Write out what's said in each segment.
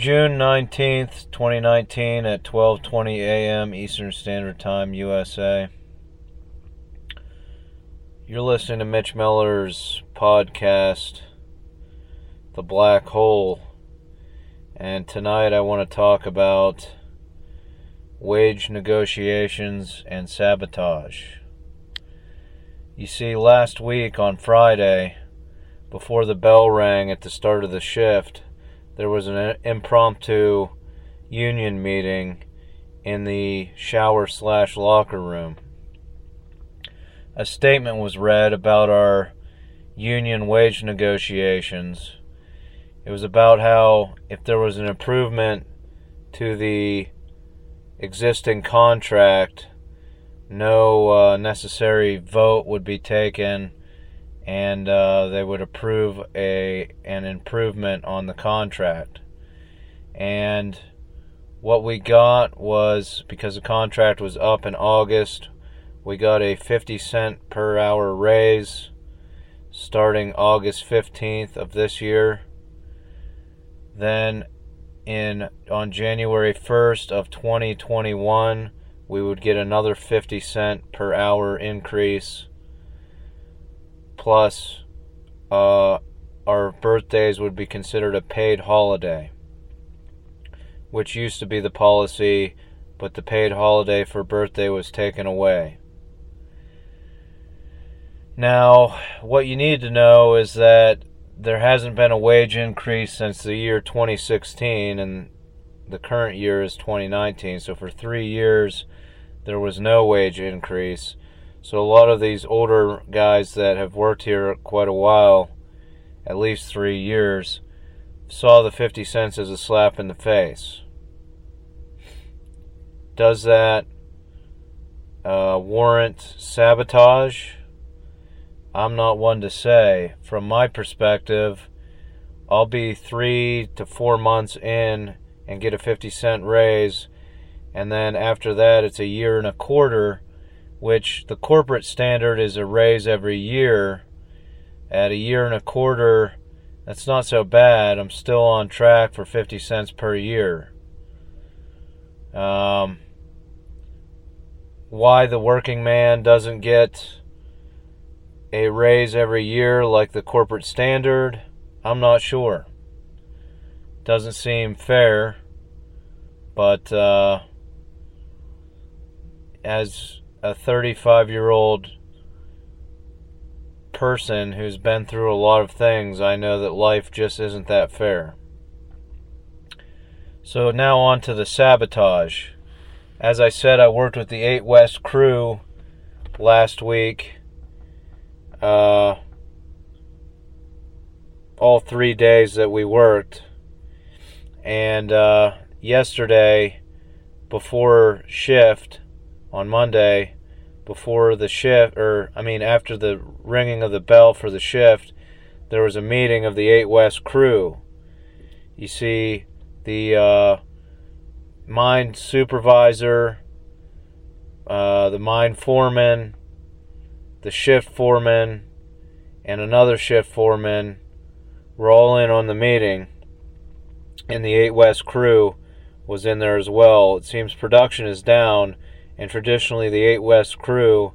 June 19th, 2019 at 12:20 a.m. Eastern Standard Time USA. You're listening to Mitch Miller's podcast The Black Hole. And tonight I want to talk about wage negotiations and sabotage. You see last week on Friday before the bell rang at the start of the shift, there was an impromptu union meeting in the shower slash locker room. A statement was read about our union wage negotiations. It was about how if there was an improvement to the existing contract, no uh, necessary vote would be taken and uh, they would approve a an improvement on the contract. And what we got was because the contract was up in August, we got a 50 cent per hour raise starting August 15th of this year. Then in on January 1st of 2021, we would get another 50 cent per hour increase plus uh, our birthdays would be considered a paid holiday, which used to be the policy, but the paid holiday for birthday was taken away. Now, what you need to know is that there hasn't been a wage increase since the year 2016, and the current year is 2019. So, for three years, there was no wage increase. So a lot of these older guys that have worked here quite a while, at least three years, saw the 50 cents as a slap in the face. Does that uh, warrant sabotage? I'm not one to say. From my perspective, I'll be three to four months in and get a 50 cent raise, and then after that, it's a year and a quarter which the corporate standard is a raise every year. At a year and a quarter, that's not so bad. I'm still on track for 50 cents per year. Um, why the working man doesn't get a raise every year like the corporate standard, I'm not sure. Doesn't seem fair, but uh, as a 35 year old person who's been through a lot of things, I know that life just isn't that fair. So now on to the sabotage. As I said, I worked with the 8 West crew last week. Uh, all three days that we worked. And uh, yesterday, before shift, on Monday before the shift, or I mean, after the ringing of the bell for the shift, there was a meeting of the 8 West crew. You see, the uh, mine supervisor, uh, the mine foreman, the shift foreman, and another shift foreman were all in on the meeting, and the 8 West crew was in there as well. It seems production is down and traditionally the 8 West crew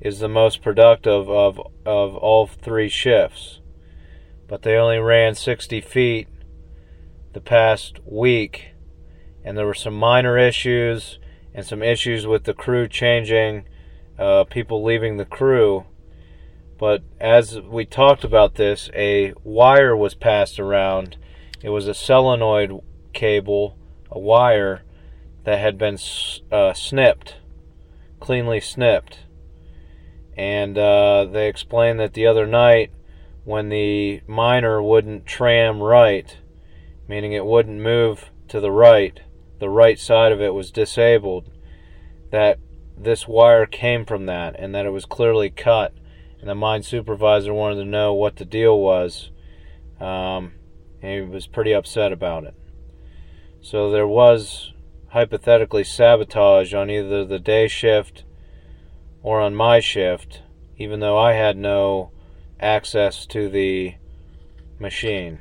is the most productive of, of all three shifts. But they only ran 60 feet the past week, and there were some minor issues and some issues with the crew changing, uh, people leaving the crew. But as we talked about this, a wire was passed around. It was a solenoid cable, a wire that had been uh, snipped cleanly snipped. And uh, they explained that the other night, when the miner wouldn't tram right, meaning it wouldn't move to the right, the right side of it was disabled, that this wire came from that and that it was clearly cut. And the mine supervisor wanted to know what the deal was. Um, he was pretty upset about it. So there was hypothetically sabotage on either the day shift or on my shift, even though I had no access to the machine.